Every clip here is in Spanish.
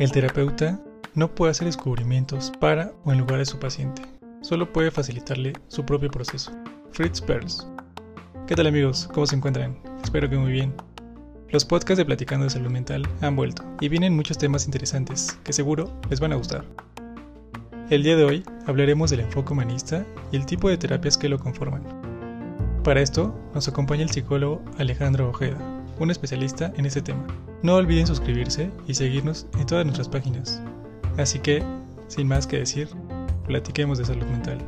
El terapeuta no puede hacer descubrimientos para o en lugar de su paciente, solo puede facilitarle su propio proceso. Fritz Perls. ¿Qué tal amigos? ¿Cómo se encuentran? Espero que muy bien. Los podcasts de Platicando de Salud Mental han vuelto y vienen muchos temas interesantes que seguro les van a gustar. El día de hoy hablaremos del enfoque humanista y el tipo de terapias que lo conforman. Para esto nos acompaña el psicólogo Alejandro Ojeda, un especialista en este tema. No olviden suscribirse y seguirnos en todas nuestras páginas. Así que, sin más que decir, platiquemos de salud mental.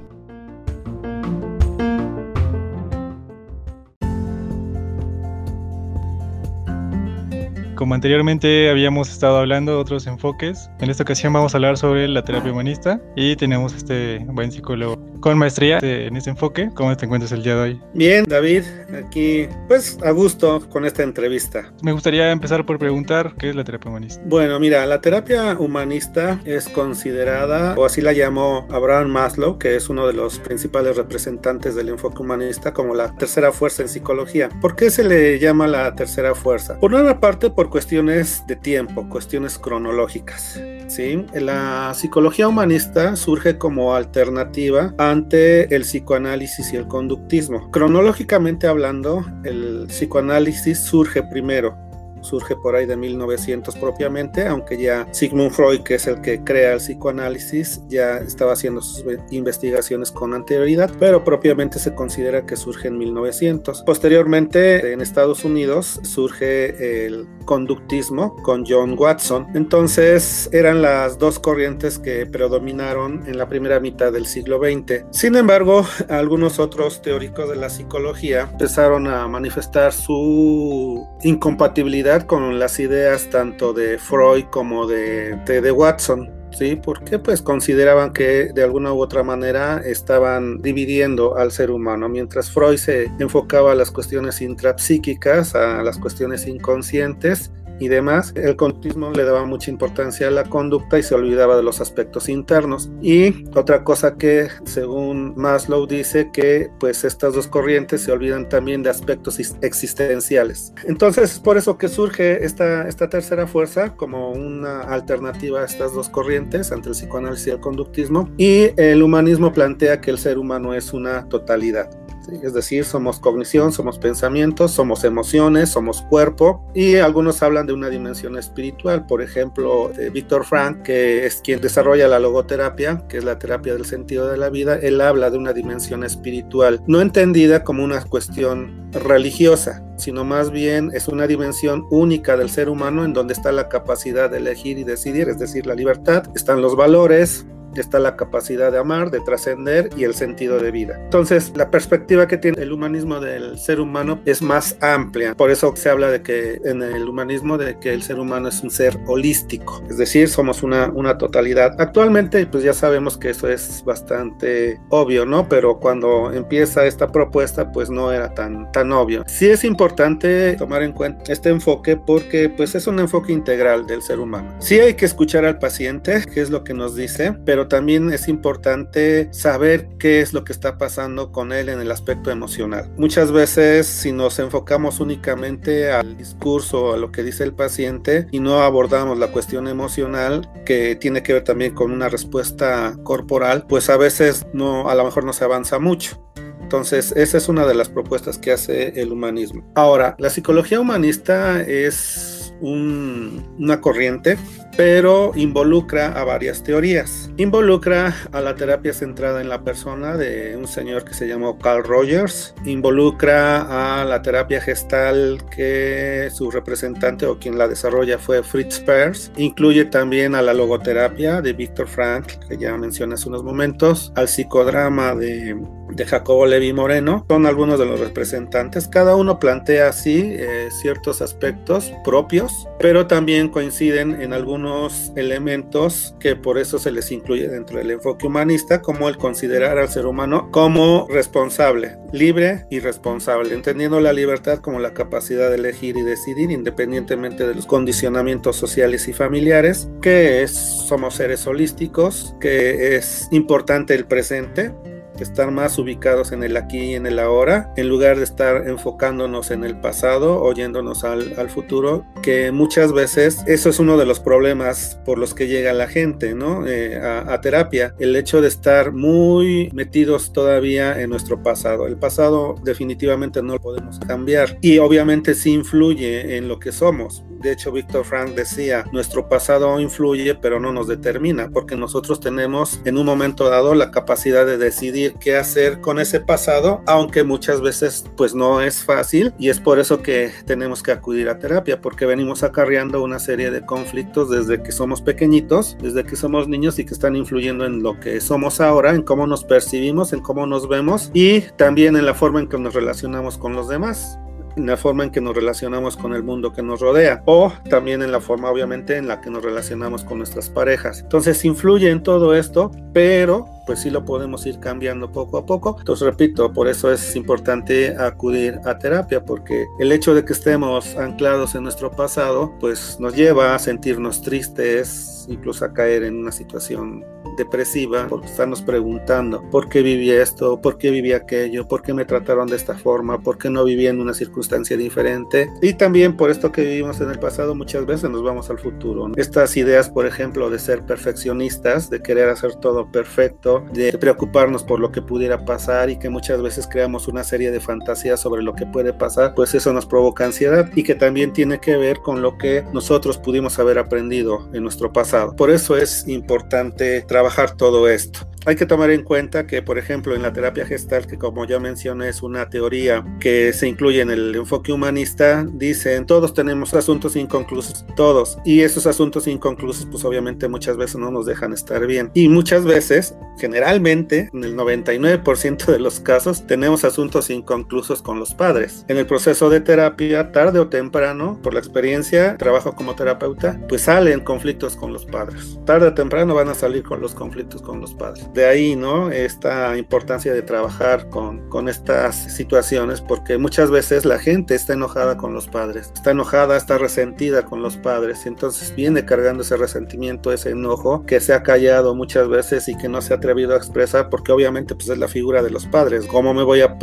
Como anteriormente habíamos estado hablando de otros enfoques, en esta ocasión vamos a hablar sobre la terapia humanista y tenemos este buen psicólogo con maestría en este enfoque. ¿Cómo te encuentras el día de hoy? Bien, David, aquí pues a gusto con esta entrevista. Me gustaría empezar por preguntar qué es la terapia humanista. Bueno, mira, la terapia humanista es considerada, o así la llamó Abraham Maslow, que es uno de los principales representantes del enfoque humanista, como la tercera fuerza en psicología. ¿Por qué se le llama la tercera fuerza? Por una parte, por cuestiones de tiempo, cuestiones cronológicas. ¿sí? La psicología humanista surge como alternativa ante el psicoanálisis y el conductismo. Cronológicamente hablando, el psicoanálisis surge primero surge por ahí de 1900 propiamente, aunque ya Sigmund Freud, que es el que crea el psicoanálisis, ya estaba haciendo sus investigaciones con anterioridad, pero propiamente se considera que surge en 1900. Posteriormente, en Estados Unidos, surge el conductismo con John Watson. Entonces, eran las dos corrientes que predominaron en la primera mitad del siglo XX. Sin embargo, algunos otros teóricos de la psicología empezaron a manifestar su incompatibilidad con las ideas tanto de Freud como de, de, Watson. ¿sí? Porque pues consideraban que de alguna u otra manera estaban dividiendo al ser humano. Mientras Freud se enfocaba a las cuestiones intrapsíquicas, a las cuestiones inconscientes, y demás, el conductismo le daba mucha importancia a la conducta y se olvidaba de los aspectos internos. Y otra cosa que, según Maslow, dice que pues estas dos corrientes se olvidan también de aspectos existenciales. Entonces es por eso que surge esta, esta tercera fuerza como una alternativa a estas dos corrientes ante el psicoanálisis y el conductismo. Y el humanismo plantea que el ser humano es una totalidad. Es decir, somos cognición, somos pensamientos, somos emociones, somos cuerpo y algunos hablan de una dimensión espiritual. Por ejemplo, eh, Víctor Frank, que es quien desarrolla la logoterapia, que es la terapia del sentido de la vida, él habla de una dimensión espiritual, no entendida como una cuestión religiosa, sino más bien es una dimensión única del ser humano en donde está la capacidad de elegir y decidir, es decir, la libertad, están los valores, está la capacidad de amar, de trascender y el sentido de vida. Entonces, la perspectiva que tiene el humanismo del ser humano es más amplia. Por eso se habla de que en el humanismo de que el ser humano es un ser holístico, es decir, somos una, una totalidad. Actualmente, pues ya sabemos que eso es bastante obvio, ¿no? Pero cuando empieza esta propuesta, pues no era tan, tan obvio. Sí es importante tomar en cuenta este enfoque porque pues es un enfoque integral del ser humano. Sí hay que escuchar al paciente, qué es lo que nos dice, pero también es importante saber qué es lo que está pasando con él en el aspecto emocional. Muchas veces si nos enfocamos únicamente al discurso, a lo que dice el paciente y no abordamos la cuestión emocional que tiene que ver también con una respuesta corporal, pues a veces no, a lo mejor no se avanza mucho. Entonces, esa es una de las propuestas que hace el humanismo. Ahora, la psicología humanista es una corriente pero involucra a varias teorías. Involucra a la terapia centrada en la persona de un señor que se llamó Carl Rogers. Involucra a la terapia gestal que su representante o quien la desarrolla fue Fritz Perls. Incluye también a la logoterapia de Víctor Frank, que ya mencioné hace unos momentos, al psicodrama de, de Jacobo Levi Moreno. Son algunos de los representantes. Cada uno plantea así eh, ciertos aspectos propios, pero también coinciden en algunos elementos que por eso se les incluye dentro del enfoque humanista, como el considerar al ser humano como responsable, libre y responsable, entendiendo la libertad como la capacidad de elegir y decidir independientemente de los condicionamientos sociales y familiares, que es, somos seres holísticos, que es importante el presente, que estar más ubicados en el aquí y en el ahora, en lugar de estar enfocándonos en el pasado o yéndonos al, futuro, que muchas veces eso es uno de los problemas por los que llega la gente, ¿no? Eh, a, a terapia, el hecho de estar muy metidos todavía en nuestro pasado. El pasado definitivamente no lo podemos cambiar y obviamente sí influye en lo que somos. De hecho, Víctor Frank decía, nuestro pasado influye pero no nos determina, porque nosotros tenemos en un momento dado la capacidad de decidir qué hacer con ese pasado, aunque muchas veces pues no es fácil y es por eso que tenemos que acudir a terapia, porque venimos acarreando una serie de conflictos desde que somos pequeñitos, desde que somos niños y que están influyendo en lo que somos ahora, en cómo nos percibimos, en cómo nos vemos y también en la forma en que nos relacionamos con los demás en la forma en que nos relacionamos con el mundo que nos rodea o también en la forma obviamente en la que nos relacionamos con nuestras parejas. Entonces influye en todo esto, pero pues sí lo podemos ir cambiando poco a poco. Entonces repito, por eso es importante acudir a terapia porque el hecho de que estemos anclados en nuestro pasado pues nos lleva a sentirnos tristes, incluso a caer en una situación depresiva por estarnos preguntando por qué viví esto, por qué viví aquello, por qué me trataron de esta forma, por qué no viví en una circunstancia diferente. Y también por esto que vivimos en el pasado muchas veces nos vamos al futuro. Estas ideas, por ejemplo, de ser perfeccionistas, de querer hacer todo perfecto, de preocuparnos por lo que pudiera pasar y que muchas veces creamos una serie de fantasías sobre lo que puede pasar, pues eso nos provoca ansiedad y que también tiene que ver con lo que nosotros pudimos haber aprendido en nuestro pasado. Por eso es importante trabajar trabajar todo esto. Hay que tomar en cuenta que, por ejemplo, en la terapia gestal, que como ya mencioné es una teoría que se incluye en el enfoque humanista, dicen todos tenemos asuntos inconclusos, todos. Y esos asuntos inconclusos, pues obviamente muchas veces no nos dejan estar bien. Y muchas veces, generalmente, en el 99% de los casos, tenemos asuntos inconclusos con los padres. En el proceso de terapia, tarde o temprano, por la experiencia, trabajo como terapeuta, pues salen conflictos con los padres. Tarde o temprano van a salir con los conflictos con los padres de ahí, ¿no? Esta importancia de trabajar con, con estas situaciones, porque muchas veces la gente está enojada con los padres, está enojada, está resentida con los padres, y entonces viene cargando ese resentimiento, ese enojo que se ha callado muchas veces y que no se ha atrevido a expresar, porque obviamente pues es la figura de los padres. ¿Cómo me voy a,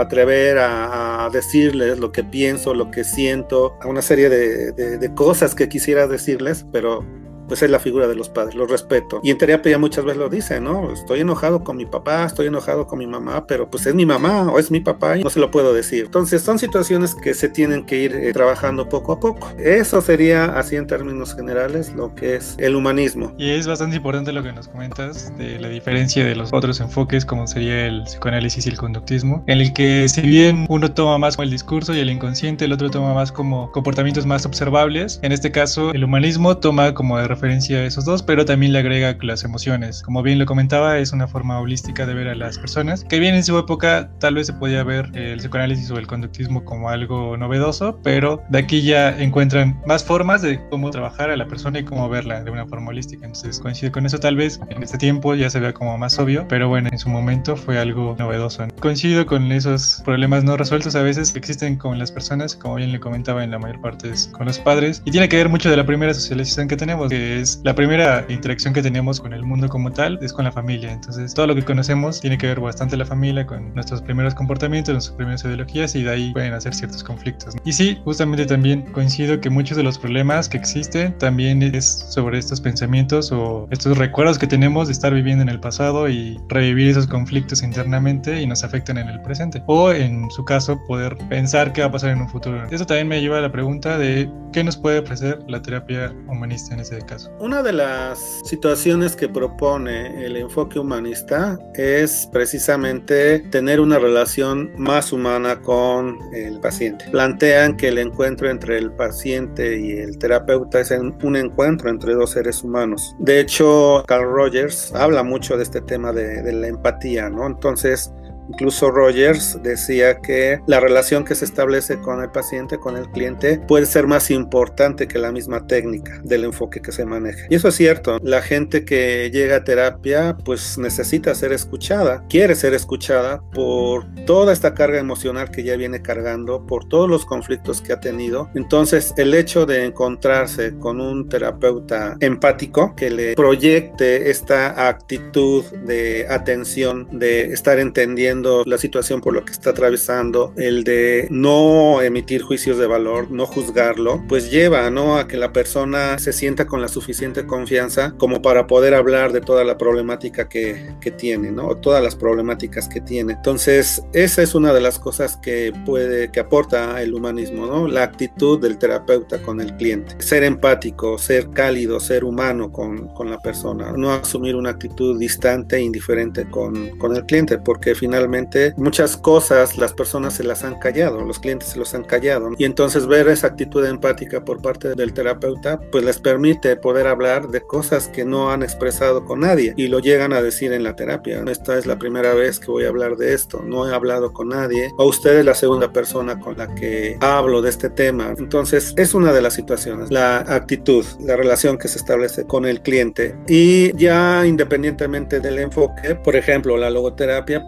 atrever a, decirles lo que pienso, lo que siento, a una serie de, de cosas que quisiera decirles, pero pues es la figura de los padres, los respeto. Y en terapia muchas veces lo dice, ¿no? Estoy enojado con mi papá, estoy enojado con mi mamá, pero pues es mi mamá o es mi papá y no se lo puedo decir. Entonces son situaciones que se tienen que ir eh, trabajando poco a poco. Eso sería así en términos generales lo que es el humanismo. Y es bastante importante lo que nos comentas de la diferencia de los otros enfoques como sería el psicoanálisis y el conductismo, en el que si bien uno toma más como el discurso y el inconsciente, el otro toma más como comportamientos más observables, en este caso el humanismo toma como de referencia a esos dos, pero también le agrega las emociones. Como bien lo comentaba, es una forma holística de ver a las personas, que bien en su época tal vez se podía ver el psicoanálisis o el conductismo como algo novedoso, pero de aquí ya encuentran más formas de cómo trabajar a la persona y cómo verla de una forma holística. Entonces coincido con eso, tal vez en este tiempo ya se vea como más obvio, pero bueno, en su momento fue algo novedoso. Coincido con esos problemas no resueltos a veces que existen con las personas, como bien le comentaba en la mayor parte es con los padres, y tiene que ver mucho de la primera socialización que tenemos, que es la primera interacción que tenemos con el mundo como tal, es con la familia. Entonces, todo lo que conocemos tiene que ver bastante la familia, con nuestros primeros comportamientos, nuestras primeras ideologías y de ahí pueden hacer ciertos conflictos. Y sí, justamente también coincido que muchos de los problemas que existen también es sobre estos pensamientos o estos recuerdos que tenemos de estar viviendo en el pasado y revivir esos conflictos internamente y nos afectan en el presente. O en su caso, poder pensar qué va a pasar en un futuro. Eso también me lleva a la pregunta de qué nos puede ofrecer la terapia humanista en ese caso. Una de las situaciones que propone el enfoque humanista es precisamente tener una relación más humana con el paciente. Plantean que el encuentro entre el paciente y el terapeuta es un encuentro entre dos seres humanos. De hecho, Carl Rogers habla mucho de este tema de, de la empatía, ¿no? Entonces, Incluso Rogers decía que la relación que se establece con el paciente, con el cliente, puede ser más importante que la misma técnica del enfoque que se maneja. Y eso es cierto, la gente que llega a terapia pues necesita ser escuchada, quiere ser escuchada por toda esta carga emocional que ya viene cargando, por todos los conflictos que ha tenido. Entonces el hecho de encontrarse con un terapeuta empático que le proyecte esta actitud de atención, de estar entendiendo la situación por lo que está atravesando, el de no emitir juicios de valor, no juzgarlo, pues lleva ¿no? a que la persona se sienta con la suficiente confianza como para poder hablar de toda la problemática que, que tiene, ¿no? Todas las problemáticas que tiene. Entonces, esa es una de las cosas que puede, que aporta el humanismo, ¿no? La actitud del terapeuta con el cliente. Ser empático, ser cálido, ser humano con, con la persona. No asumir una actitud distante e indiferente con, con el cliente, porque finalmente muchas cosas las personas se las han callado, los clientes se los han callado. Y entonces ver esa actitud empática por parte del terapeuta, pues les permite poder hablar de cosas que no han expresado con nadie y lo llegan a decir en la terapia. Esta es la primera vez que voy a hablar de esto, no he hablado con nadie, o usted es la segunda persona con la que hablo de este tema. Entonces es una de las situaciones, la actitud, la relación que se establece con el cliente y ya independientemente del enfoque, por ejemplo, la logoterapia,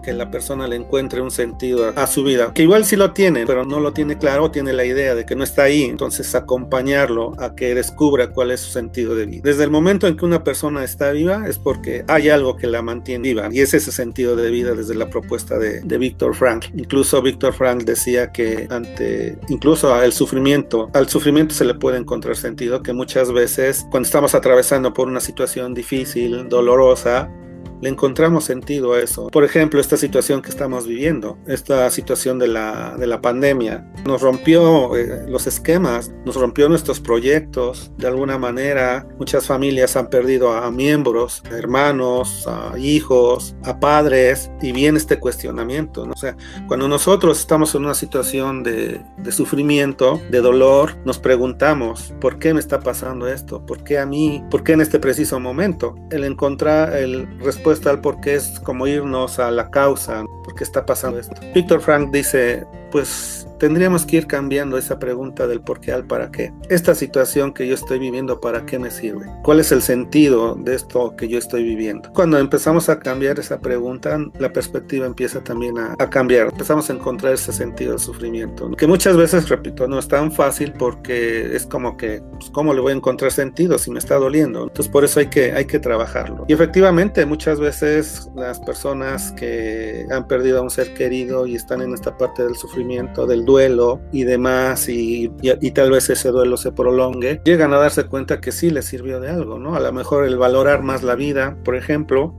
que la persona le encuentre un sentido a, su vida, que igual sí lo tiene, pero no lo tiene claro, tiene la idea de que no está ahí, entonces acompañarlo a que descubra cuál es su sentido de vida. Desde el momento en que una persona está viva es porque hay algo que la mantiene viva y es ese sentido de vida desde la propuesta de, de Víctor Frank. Incluso Víctor Frank decía que ante incluso el sufrimiento, al sufrimiento se le puede encontrar sentido que muchas veces cuando estamos atravesando por una situación difícil, dolorosa, le encontramos sentido a eso. Por ejemplo, esta situación que estamos viviendo, esta situación de la, de la pandemia, nos rompió eh, los esquemas, nos rompió nuestros proyectos. De alguna manera, muchas familias han perdido a, miembros, a hermanos, a hijos, a padres, y viene este cuestionamiento. ¿no? O sea, cuando nosotros estamos en una situación de, de sufrimiento, de dolor, nos preguntamos, ¿por qué me está pasando esto? ¿Por qué a mí? ¿Por qué en este preciso momento? El encontrar el respuesta al por qué es como irnos a la causa, por qué está pasando esto. Víctor Frank dice, pues tendríamos que ir cambiando esa pregunta del por qué al para qué. Esta situación que yo estoy viviendo, ¿para qué me sirve? ¿Cuál es el sentido de esto que yo estoy viviendo? Cuando empezamos a cambiar esa pregunta, la perspectiva empieza también a, cambiar. Empezamos a encontrar ese sentido del sufrimiento, que muchas veces, repito, no es tan fácil porque es como que, pues, ¿cómo le voy a encontrar sentido si me está doliendo? Entonces, por eso hay que, hay que trabajarlo. Y efectivamente, muchas veces las personas que han perdido a un ser querido y están en esta parte del sufrimiento, del duelo y demás, y, y, tal vez ese duelo se prolongue, llegan a darse cuenta que sí les sirvió de algo, ¿no? A lo mejor el valorar más la vida, por ejemplo,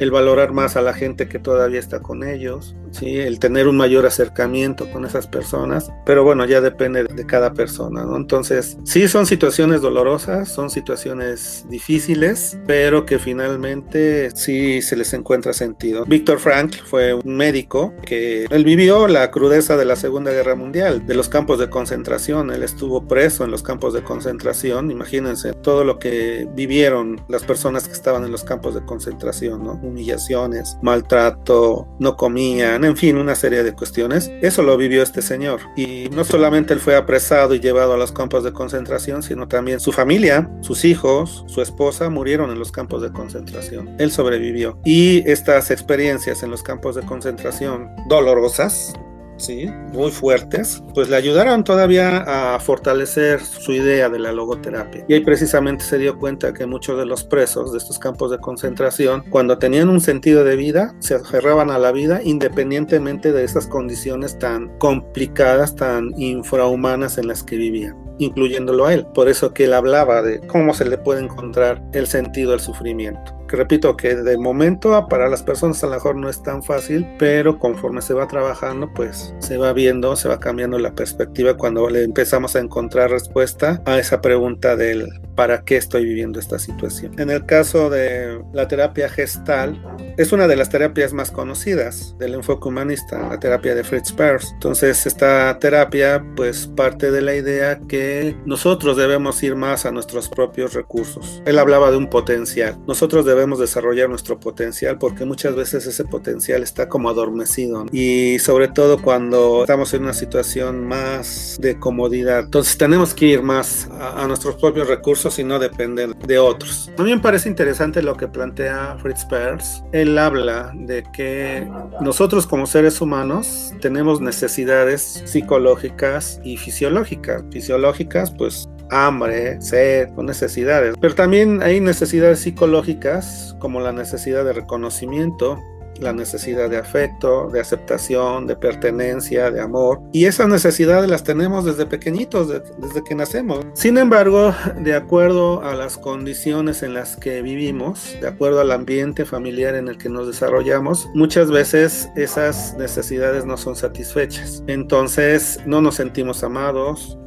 el valorar más a la gente que todavía está con ellos, ¿sí? el tener un mayor acercamiento con esas personas, pero bueno, ya depende de cada persona. Entonces, sí son situaciones dolorosas, son situaciones difíciles, pero que finalmente sí se les encuentra sentido. Víctor Frank fue un médico que él vivió la crudeza de la Segunda Guerra Mundial, de los campos de concentración, él estuvo preso en los campos de concentración, imagínense todo lo que vivieron las personas que estaban en los campos de concentración. Humillaciones, maltrato, no comían, en fin, una serie de cuestiones. Eso lo vivió este señor. Y no solamente él fue apresado y llevado a los campos de concentración, sino también su familia, sus hijos, su esposa murieron en los campos de concentración. Él sobrevivió. Y estas experiencias en los campos de concentración dolorosas, ¿sí? muy fuertes, pues le ayudaron todavía a fortalecer su idea de la logoterapia. Y ahí precisamente se dio cuenta que muchos de los presos de estos campos de concentración, cuando tenían un sentido de vida, se aferraban a la vida independientemente de esas condiciones tan complicadas, tan infrahumanas en las que vivían incluyéndolo a él. Por eso que él hablaba de cómo se le puede encontrar el sentido al sufrimiento que repito que de momento para las personas a lo mejor no es tan fácil, pero conforme se va trabajando, pues se va viendo, se va cambiando la perspectiva cuando le empezamos a encontrar respuesta a esa pregunta del para qué estoy viviendo esta situación. En el caso de la terapia gestal, es una de las terapias más conocidas del enfoque humanista, la terapia de Fritz Perls. Entonces, esta terapia pues parte de la idea que nosotros debemos ir más a nuestros propios recursos. Él hablaba de un potencial. Nosotros debemos desarrollar nuestro potencial porque muchas veces ese potencial está como adormecido y sobre todo cuando estamos en una situación más de comodidad. Entonces tenemos que ir más a, nuestros propios recursos y no depender de otros. A mí me parece interesante lo que plantea Fritz Perls. Él habla de que nosotros como seres humanos tenemos necesidades psicológicas y fisiológicas. Fisiológicas, pues hambre, sed o necesidades. Pero también hay necesidades psicológicas como la necesidad de reconocimiento, la necesidad de afecto, de aceptación, de pertenencia, de amor. Y esas necesidades las tenemos desde pequeñitos, desde que nacemos. Sin embargo, de acuerdo a las condiciones en las que vivimos, de acuerdo al ambiente familiar en el que nos desarrollamos, muchas veces esas necesidades no son satisfechas. Entonces no nos sentimos amados,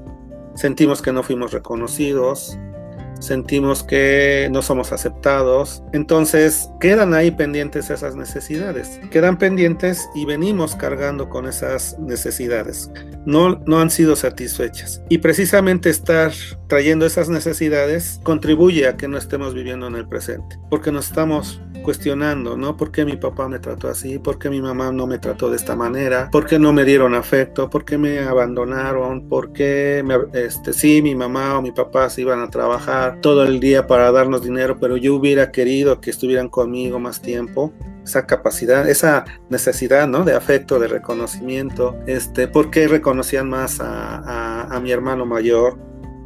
sentimos que no fuimos reconocidos, sentimos que no somos aceptados. Entonces quedan ahí pendientes esas necesidades. Quedan pendientes y venimos cargando con esas necesidades. No, no han sido satisfechas. Y precisamente estar trayendo esas necesidades contribuye a que no estemos viviendo en el presente. Porque nos estamos cuestionando, ¿no? ¿Por qué mi papá me trató así? ¿Por qué mi mamá no me trató de esta manera? ¿Por qué no me dieron afecto? ¿Por qué me abandonaron? ¿Por qué me, este, sí, mi mamá o mi papá se iban a trabajar todo el día para darnos dinero, pero yo hubiera querido que estuvieran conmigo más tiempo? esa capacidad, esa necesidad, ¿no? De afecto, de reconocimiento, este, ¿por qué reconocían más a, a mi hermano mayor?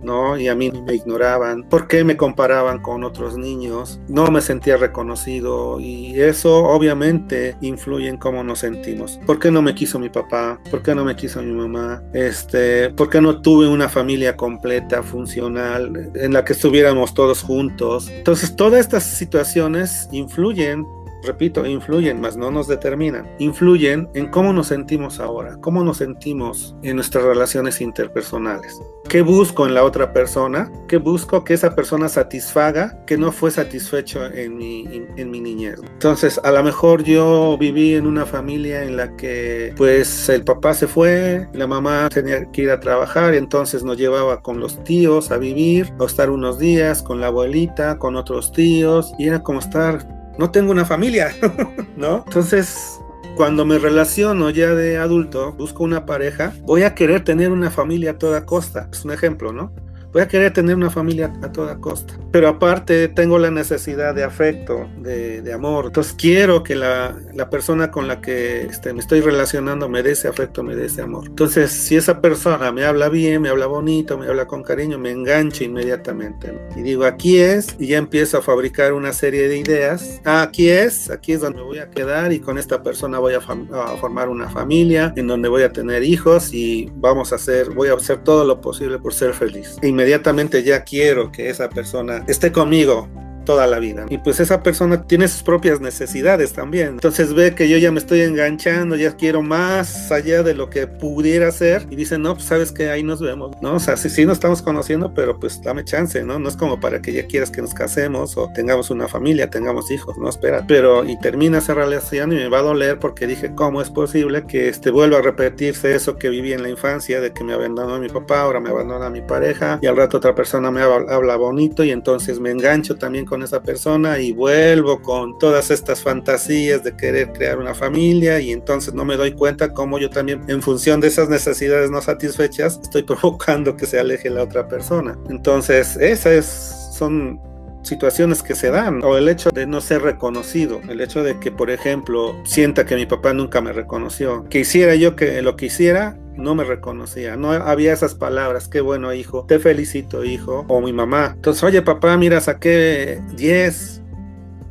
¿No? Y a mí me ignoraban. ¿Por qué me comparaban con otros niños? No me sentía reconocido y eso obviamente influye en cómo nos sentimos. ¿Por qué no me quiso mi papá? ¿Por qué no me quiso mi mamá? Este, ¿por qué no tuve una familia completa, funcional, en la que estuviéramos todos juntos? Entonces, todas estas situaciones influyen repito, influyen, más no nos determinan. Influyen en cómo nos sentimos ahora, cómo nos sentimos en nuestras relaciones interpersonales. ¿Qué busco en la otra persona? ¿Qué busco que esa persona satisfaga que no fue satisfecho en mi, en, mi niñez? Entonces, a lo mejor yo viví en una familia en la que pues el papá se fue, la mamá tenía que ir a trabajar, entonces nos llevaba con los tíos a vivir, a estar unos días con la abuelita, con otros tíos, y era como estar no tengo una familia, ¿no? Entonces, cuando me relaciono ya de adulto, busco una pareja, voy a querer tener una familia a toda costa. Es un ejemplo, ¿no? Voy a querer tener una familia a toda costa. Pero aparte tengo la necesidad de afecto, de, amor. Entonces quiero que la, persona con la que este, me estoy relacionando me dé ese afecto, me dé ese amor. Entonces si esa persona me habla bien, me habla bonito, me habla con cariño, me engancho inmediatamente. Y digo, aquí es, y ya empiezo a fabricar una serie de ideas. Ah, aquí es, aquí es donde me voy a quedar y con esta persona voy a, a formar una familia en donde voy a tener hijos y vamos a hacer, voy a hacer todo lo posible por ser feliz inmediatamente ya quiero que esa persona esté conmigo toda la vida. Y pues esa persona tiene sus propias necesidades también. Entonces ve que yo ya me estoy enganchando, ya quiero más allá de lo que pudiera ser. Y dice, no, pues sabes que ahí nos vemos, ¿no? O sea, sí, sí nos estamos conociendo, pero pues dame chance, ¿no? No es como para que ya quieras que nos casemos o tengamos una familia, tengamos hijos, no, espera. Pero y termina esa relación y me va a doler porque dije, ¿cómo es posible que este vuelva a repetirse eso que viví en la infancia, de que me abandonó mi papá, ahora me abandona mi pareja y al rato otra persona me habla bonito y entonces me engancho también con esa persona y vuelvo con todas estas fantasías de querer crear una familia y entonces no me doy cuenta cómo yo también en función de esas necesidades no satisfechas estoy provocando que se aleje la otra persona. Entonces esas son situaciones que se dan o el hecho de no ser reconocido, el hecho de que por ejemplo sienta que mi papá nunca me reconoció, que hiciera yo que lo que hiciera no me reconocía, no había esas palabras, qué bueno hijo, te felicito hijo, o mi mamá. Entonces, oye papá, mira, saqué 10,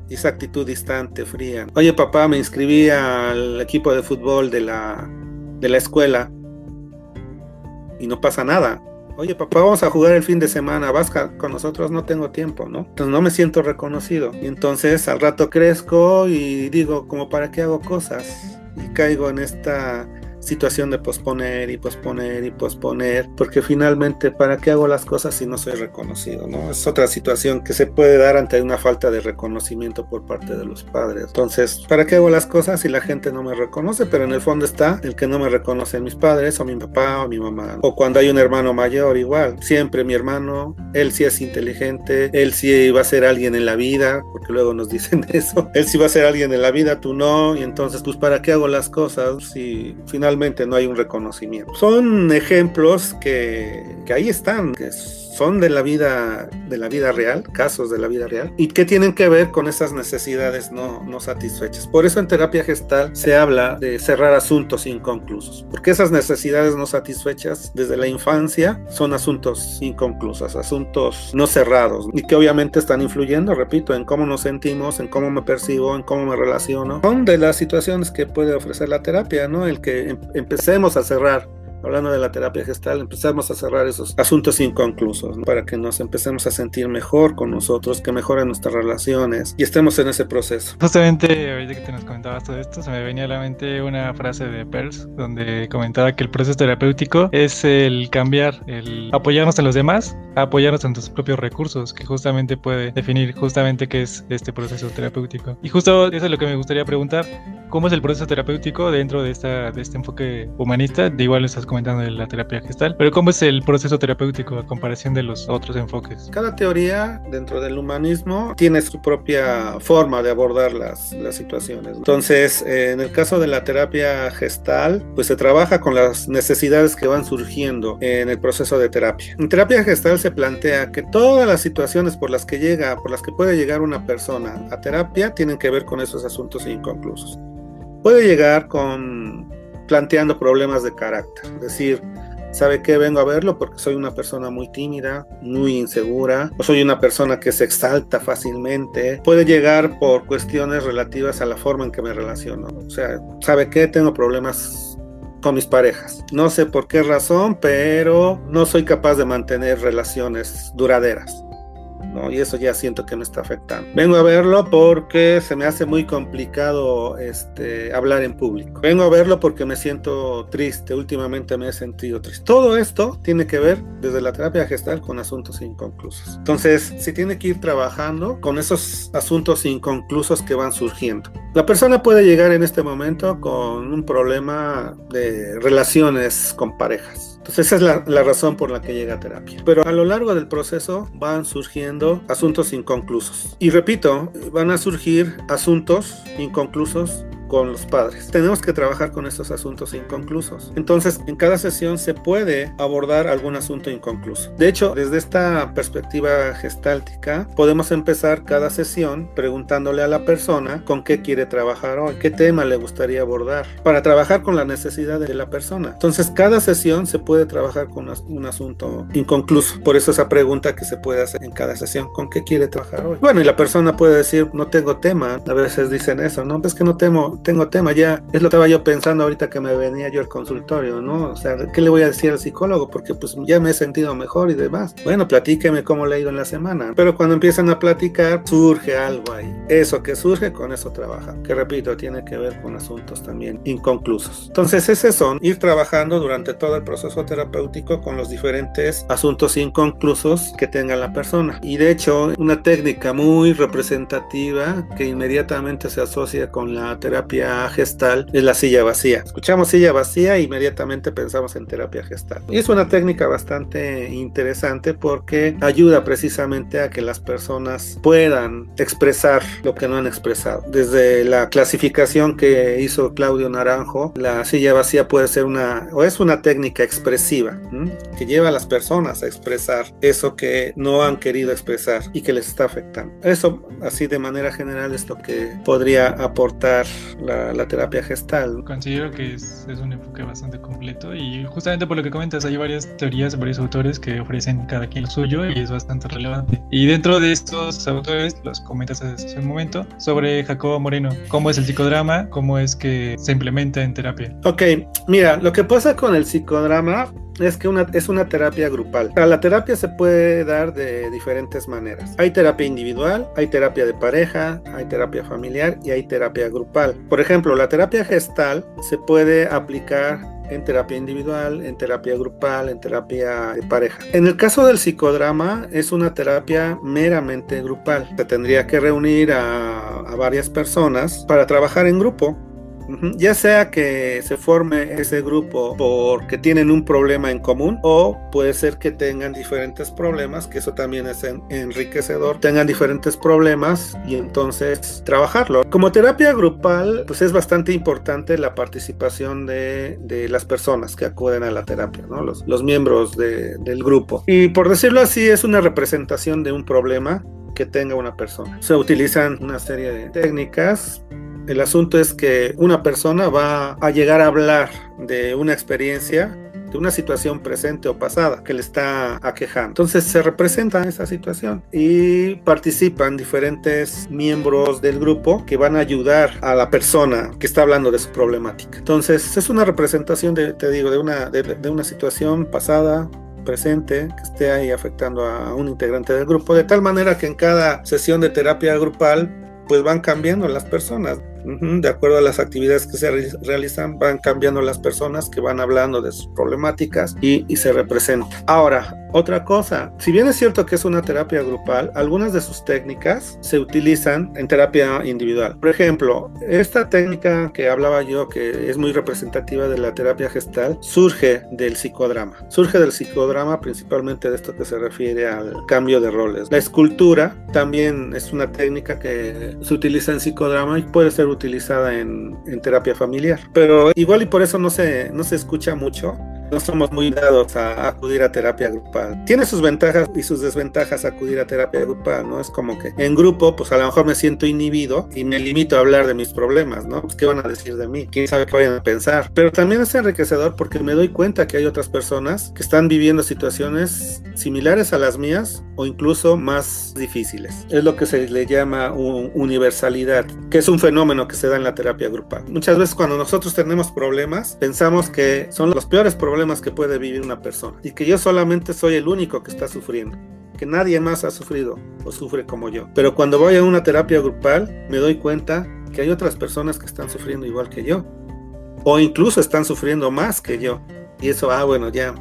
y esa actitud distante, fría. Oye papá, me inscribí al equipo de fútbol de la, de la escuela y no pasa nada. Oye papá, vamos a jugar el fin de semana, vas con nosotros, no tengo tiempo, ¿no? Entonces no me siento reconocido. Y entonces al rato crezco y digo, como para qué hago cosas? Y caigo en esta situación de posponer y posponer y posponer, porque finalmente, ¿para qué hago las cosas si no soy reconocido? ¿no? Es otra situación que se puede dar ante una falta de reconocimiento por parte de los padres. Entonces, ¿para qué hago las cosas si la gente no me reconoce? Pero en el fondo está el que no me reconocen mis padres o mi papá o mi mamá. O cuando hay un hermano mayor, igual. Siempre mi hermano, él sí es inteligente, él sí va a ser alguien en la vida, porque luego nos dicen eso. Él sí va a ser alguien en la vida, tú no. Y entonces, pues, ¿para qué hago las cosas si finalmente no hay un reconocimiento? Son ejemplos que, que ahí están, que son de la vida de la vida real, casos de la vida real, y que tienen que ver con esas necesidades no, no satisfechas. Por eso en terapia gestal se habla de cerrar asuntos inconclusos, porque esas necesidades no satisfechas desde la infancia son asuntos inconclusos, asuntos no cerrados, y que obviamente están influyendo, repito, en cómo nos sentimos, en cómo me percibo, en cómo me relaciono. Son de las situaciones que puede ofrecer la terapia, ¿no? El que em, empecemos a cerrar hablando de la terapia gestal, empezamos a cerrar esos asuntos inconclusos para que nos empecemos a sentir mejor con nosotros, que mejoren nuestras relaciones y estemos en ese proceso. Justamente ahorita que te nos comentabas todo esto, se me venía a la mente una frase de Peirce donde comentaba que el proceso terapéutico es el cambiar, el apoyarnos en los demás, apoyarnos en tus propios recursos, que justamente puede definir justamente qué es este proceso terapéutico. Y justo eso es lo que me gustaría preguntar, ¿cómo es el proceso terapéutico dentro de, esta, de este enfoque humanista? De igual estás comentando de la terapia gestal, pero ¿cómo es el proceso terapéutico a comparación de los otros enfoques? Cada teoría dentro del humanismo tiene su propia forma de abordar las, las situaciones. Entonces, eh, en el caso de la terapia gestal, pues se trabaja con las necesidades que van surgiendo en el proceso de terapia. En terapia gestal se plantea que todas las situaciones por las que llega, por las que puede llegar una persona a terapia, tienen que ver con esos asuntos inconclusos. Puede llegar con planteando problemas de carácter. Es decir, ¿sabe qué? Vengo a verlo porque soy una persona muy tímida, muy insegura, o soy una persona que se exalta fácilmente. Puede llegar por cuestiones relativas a la forma en que me relaciono. O sea, ¿sabe qué? Tengo problemas con mis parejas. No sé por qué razón, pero no soy capaz de mantener relaciones duraderas. Y eso ya siento que me está afectando. Vengo a verlo porque se me hace muy complicado este, hablar en público. Vengo a verlo porque me siento triste. Últimamente me he sentido triste. Todo esto tiene que ver desde la terapia gestal con asuntos inconclusos. Entonces, se tiene que ir trabajando con esos asuntos inconclusos que van surgiendo. La persona puede llegar en este momento con un problema de relaciones con parejas entonces esa es la, razón por la que llega a terapia. Pero a lo largo del proceso van surgiendo asuntos inconclusos. Y repito, van a surgir asuntos inconclusos con los padres. Tenemos que trabajar con estos asuntos inconclusos. Entonces, en cada sesión se puede abordar algún asunto inconcluso. De hecho, desde esta perspectiva gestáltica, podemos empezar cada sesión preguntándole a la persona con qué quiere trabajar hoy, qué tema le gustaría abordar, para trabajar con la necesidad de la persona. Entonces, cada sesión se puede trabajar con un asunto inconcluso. Por eso esa pregunta que se puede hacer en cada sesión, ¿con qué quiere trabajar hoy? Bueno, y la persona puede decir, no tengo tema. A veces dicen eso, ¿no? Es que no temo, tengo tema, ya es lo que estaba yo pensando ahorita que me venía yo al consultorio, ¿no? O sea, ¿qué le voy a decir al psicólogo? Porque pues ya me he sentido mejor y demás. Bueno, platíqueme cómo le ha ido en la semana. Pero cuando empiezan a platicar, surge algo ahí. Eso que surge, con eso trabaja. Que repito, tiene que ver con asuntos también inconclusos. Entonces, ese son ir trabajando durante todo el proceso terapéutico con los diferentes asuntos inconclusos que tenga la persona. Y de hecho, una técnica muy representativa que inmediatamente se asocia con la terapia terapia gestal es la silla vacía. Escuchamos silla vacía e inmediatamente pensamos en terapia gestal. Y es una técnica bastante interesante porque ayuda precisamente a que las personas puedan expresar lo que no han expresado. Desde la clasificación que hizo Claudio Naranjo, la silla vacía puede ser una o es una técnica expresiva que lleva a las personas a expresar eso que no han querido expresar y que les está afectando. Eso así de manera general es lo que podría aportar la, terapia gestal. Considero que es, es, un enfoque bastante completo y justamente por lo que comentas hay varias teorías, varios autores que ofrecen cada quien lo suyo y es bastante relevante. Y dentro de estos autores, los comentas hace un momento, sobre Jacobo Moreno, cómo es el psicodrama, cómo es que se implementa en terapia. Ok, mira, lo que pasa con el psicodrama es que una, es una terapia grupal. La terapia se puede dar de diferentes maneras. Hay terapia individual, hay terapia de pareja, hay terapia familiar y hay terapia grupal. Por ejemplo, la terapia gestal se puede aplicar en terapia individual, en terapia grupal, en terapia de pareja. En el caso del psicodrama es una terapia meramente grupal. Se tendría que reunir a, a varias personas para trabajar en grupo ya sea que se forme ese grupo porque tienen un problema en común o puede ser que tengan diferentes problemas, que eso también es enriquecedor, tengan diferentes problemas y entonces trabajarlo. Como terapia grupal, pues es bastante importante la participación de, las personas que acuden a la terapia, ¿no? los, los miembros del grupo. Y por decirlo así, es una representación de un problema que tenga una persona. Se utilizan una serie de técnicas el asunto es que una persona va a llegar a hablar de una experiencia de una situación presente o pasada que le está aquejando. Entonces se representa esa situación y participan diferentes miembros del grupo que van a ayudar a la persona que está hablando de su problemática. Entonces es una representación, de, te digo, de una, de una situación pasada, presente que esté ahí afectando a un integrante del grupo, de tal manera que en cada sesión de terapia grupal pues van cambiando las personas. De acuerdo a las actividades que se realizan, van cambiando las personas que van hablando de sus problemáticas y, y se representan. Ahora, otra cosa, si bien es cierto que es una terapia grupal, algunas de sus técnicas se utilizan en terapia individual. Por ejemplo, esta técnica que hablaba yo, que es muy representativa de la terapia gestal, surge del psicodrama. Surge del psicodrama principalmente de esto que se refiere al cambio de roles. La escultura también es una técnica que se utiliza en psicodrama y puede ser utilizada en, terapia familiar. Pero igual y por eso no se, no se escucha mucho no somos muy dados a acudir a terapia grupal. Tiene sus ventajas y sus desventajas acudir a terapia grupal, ¿no? Es como que en grupo, pues a lo mejor me siento inhibido y me limito a hablar de mis problemas, ¿no? Pues, ¿Qué van a decir de mí? ¿Quién sabe qué vayan a pensar? Pero también es enriquecedor porque me doy cuenta que hay otras personas que están viviendo situaciones similares a las mías o incluso más difíciles. Es lo que se le llama universalidad, que es un fenómeno que se da en la terapia grupal. Muchas veces cuando nosotros tenemos problemas, pensamos que son los peores problemas problemas que puede vivir una persona y que yo solamente soy el único que está sufriendo que nadie más ha sufrido o sufre como yo. Pero cuando voy a una terapia grupal me doy cuenta que hay otras personas que están sufriendo igual que yo o incluso están sufriendo más que yo. Y eso, ah, bueno, ya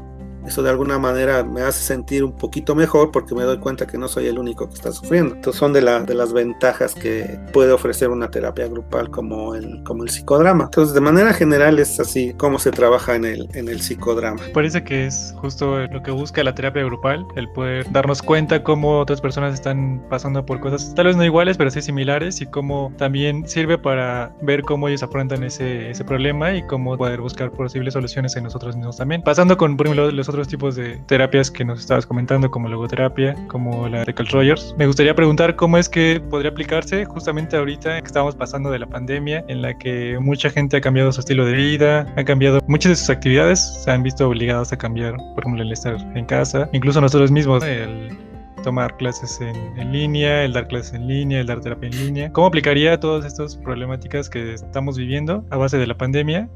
eso de alguna manera me hace sentir un poquito mejor porque me doy cuenta que no soy el único que está sufriendo. Entonces son de, la, de las ventajas que puede ofrecer una terapia grupal como el, como el psicodrama. Entonces de manera general es así como se trabaja en el, en el psicodrama. Parece que es justo lo que busca la terapia grupal, el poder darnos cuenta cómo otras personas están pasando por cosas tal vez no iguales, pero sí similares y cómo también sirve para ver cómo ellos afrontan ese, ese problema y cómo poder buscar posibles soluciones en nosotros mismos también. Pasando con, por ejemplo, los otros tipos de terapias que nos estabas comentando, como logoterapia, como la de Carl Rogers. Me gustaría preguntar cómo es que podría aplicarse justamente ahorita que estamos pasando de la pandemia, en la que mucha gente ha cambiado su estilo de vida, ha cambiado muchas de sus actividades, se han visto obligados a cambiar, por ejemplo, el estar en casa, incluso nosotros mismos, el tomar clases en, en, línea, el dar clases en línea, el dar terapia en línea. ¿Cómo aplicaría todas estas problemáticas que estamos viviendo a base de la pandemia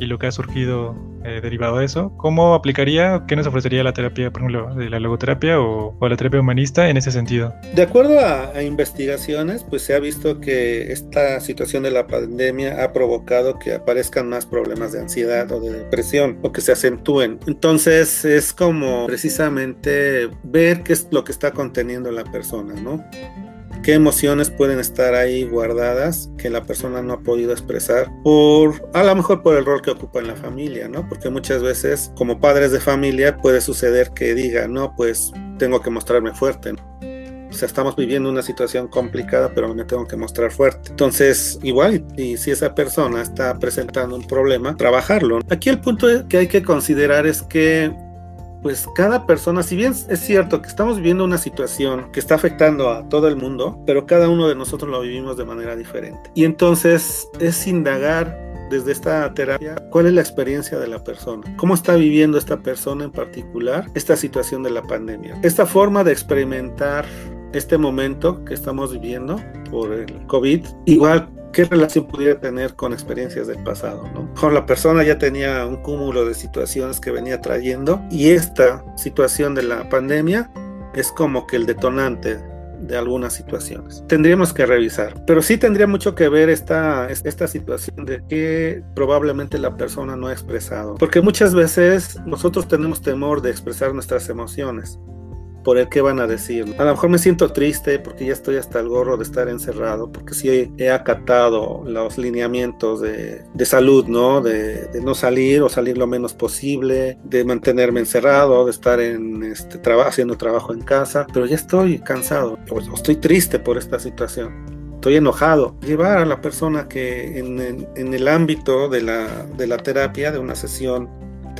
y lo que ha surgido eh, derivado de eso. ¿Cómo aplicaría, qué nos ofrecería la terapia, por ejemplo, de la logoterapia o, la terapia humanista en ese sentido? De acuerdo a, investigaciones, pues se ha visto que esta situación de la pandemia ha provocado que aparezcan más problemas de ansiedad o de depresión o que se acentúen. Entonces es como precisamente ver qué es lo que está conteniendo la persona, ¿no? Qué emociones pueden estar ahí guardadas que la persona no ha podido expresar por a lo mejor por el rol que ocupa en la familia, ¿no? Porque muchas veces como padres de familia puede suceder que diga, no, pues tengo que mostrarme fuerte. O sea, estamos viviendo una situación complicada, pero me tengo que mostrar fuerte. Entonces, igual, y si esa persona está presentando un problema, trabajarlo. Aquí el punto que hay que considerar es que pues cada persona, si bien es cierto que estamos viviendo una situación que está afectando a todo el mundo, pero cada uno de nosotros lo vivimos de manera diferente. Y entonces es indagar desde esta terapia cuál es la experiencia de la persona, cómo está viviendo esta persona en particular esta situación de la pandemia. Esta forma de experimentar este momento que estamos viviendo por el COVID, igual qué relación pudiera tener con experiencias del pasado, ¿no? Con la persona ya tenía un cúmulo de situaciones que venía trayendo y esta situación de la pandemia es como que el detonante de algunas situaciones. Tendríamos que revisar, pero sí tendría mucho que ver esta, esta situación de que probablemente la persona no ha expresado, porque muchas veces nosotros tenemos temor de expresar nuestras emociones por el que van a decir. A lo mejor me siento triste porque ya estoy hasta el gorro de estar encerrado, porque sí he acatado los lineamientos de, de salud, ¿no? De, de, no salir o salir lo menos posible, de mantenerme encerrado, de estar en este trabajo, haciendo trabajo en casa, pero ya estoy cansado, o estoy triste por esta situación estoy enojado. Llevar a la persona que en, en, en el ámbito de la, de la, terapia, de una sesión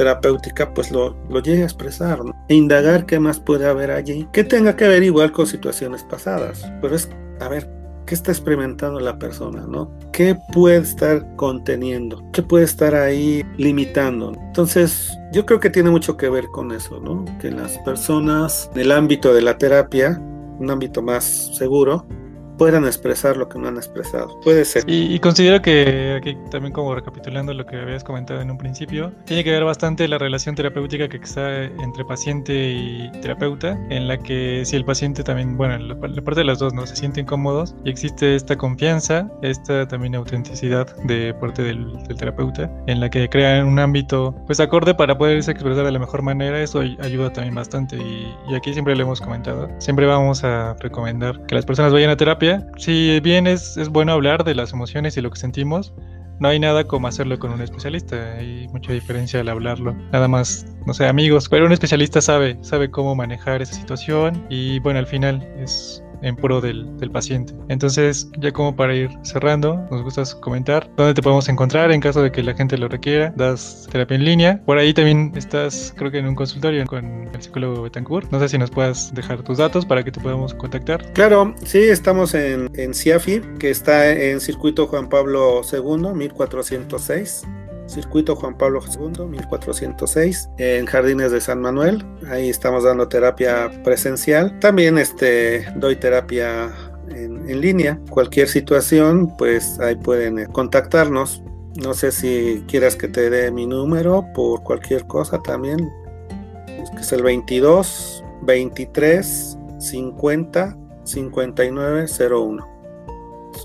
terapéutica, pues lo, lo llegue a expresar ¿no? e indagar qué más puede haber allí, que tenga que ver igual con situaciones pasadas, pero es, a ver, ¿qué está experimentando la persona? ¿no? ¿Qué puede estar conteniendo? ¿Qué puede estar ahí limitando? Entonces, yo creo que tiene mucho que ver con eso, ¿no? Que las personas en el ámbito de la terapia, un ámbito más seguro, puedan expresar lo que no han expresado. Puede ser. Y, y, considero que aquí también como recapitulando lo que habías comentado en un principio, tiene que ver bastante la relación terapéutica que está entre paciente y terapeuta, en la que si el paciente también, bueno, la, parte de las dos, ¿no? Se sienten cómodos y existe esta confianza, esta también autenticidad de parte del, del terapeuta, en la que crean un ámbito pues acorde para poderse expresar de la mejor manera, eso ayuda también bastante y, y aquí siempre lo hemos comentado, siempre vamos a recomendar que las personas vayan a terapia si bien es, es bueno hablar de las emociones y lo que sentimos, no hay nada como hacerlo con un especialista. Hay mucha diferencia al hablarlo. Nada más, no sé, amigos. Pero un especialista sabe, sabe cómo manejar esa situación y bueno, al final es en pro del, del, paciente. Entonces, ya como para ir cerrando, nos gusta comentar dónde te podemos encontrar en caso de que la gente lo requiera. Das terapia en línea. Por ahí también estás, creo que en un consultorio con el psicólogo Betancourt. No sé si nos puedas dejar tus datos para que te podamos contactar. Claro, sí, estamos en, en CIAFI, que está en circuito Juan Pablo II, 1406. Circuito Juan Pablo II, 1406, en Jardines de San Manuel. Ahí estamos dando terapia presencial. También este, doy terapia en, línea. Cualquier situación, pues ahí pueden contactarnos. No sé si quieras que te dé mi número por cualquier cosa también. Es, el 22 23 50 59 01.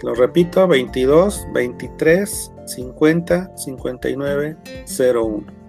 Lo repito, 22 23 50 59 01.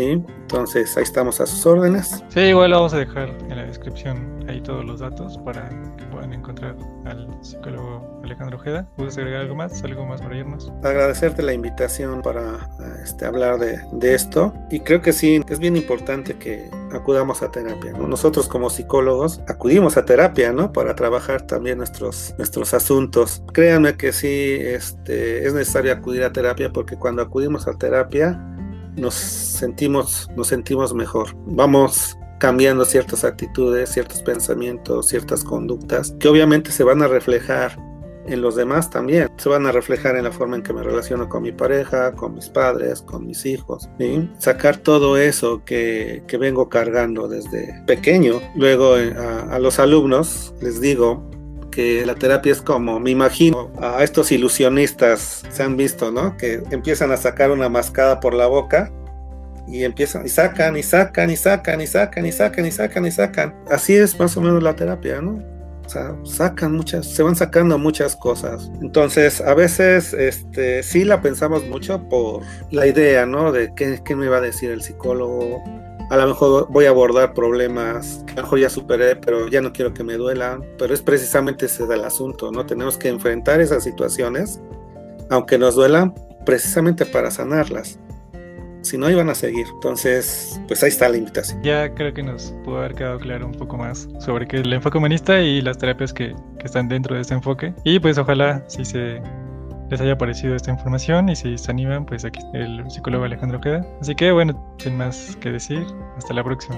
¿Sí? Entonces ahí estamos a sus órdenes. Sí, igual vamos a dejar en la descripción ahí todos los datos para que puedan encontrar al psicólogo Alejandro Ojeda. ¿Puedes agregar algo más? ¿Algo más para irnos? Agradecerte la invitación para este, hablar de, de, esto. Y creo que sí, es bien importante que acudamos a terapia. ¿no? Nosotros como psicólogos acudimos a terapia, ¿no? Para trabajar también nuestros, nuestros asuntos. Créanme que sí, este, es necesario acudir a terapia porque cuando acudimos a terapia nos sentimos, nos sentimos mejor. Vamos cambiando ciertas actitudes, ciertos pensamientos, ciertas conductas, que obviamente se van a reflejar en los demás también. Se van a reflejar en la forma en que me relaciono con mi pareja, con mis padres, con mis hijos. Sacar todo eso que, que, vengo cargando desde pequeño. Luego eh, a los alumnos les digo que la terapia es como, me imagino, a estos ilusionistas, se han visto, ¿no? Que empiezan a sacar una mascada por la boca y empiezan y sacan y sacan y sacan y sacan y sacan y sacan y sacan. Así es más o menos la terapia, ¿no? O sea, sacan muchas, se van sacando muchas cosas. Entonces, a veces, este, sí la pensamos mucho por la idea, ¿no? De qué, qué me va a decir el psicólogo, a lo mejor voy a abordar problemas que a lo mejor ya superé, pero ya no quiero que me duelan. Pero es precisamente ese el asunto, ¿no? Tenemos que enfrentar esas situaciones, aunque nos duelan, precisamente para sanarlas. Si no, iban a seguir. Entonces, pues ahí está la invitación. Ya creo que nos pudo haber quedado claro un poco más sobre qué es el enfoque humanista y las terapias que, que están dentro de este enfoque. Y pues ojalá si se les haya parecido esta información y si se animan, pues aquí el psicólogo Alejandro queda. Así que bueno, sin más que decir, hasta la próxima.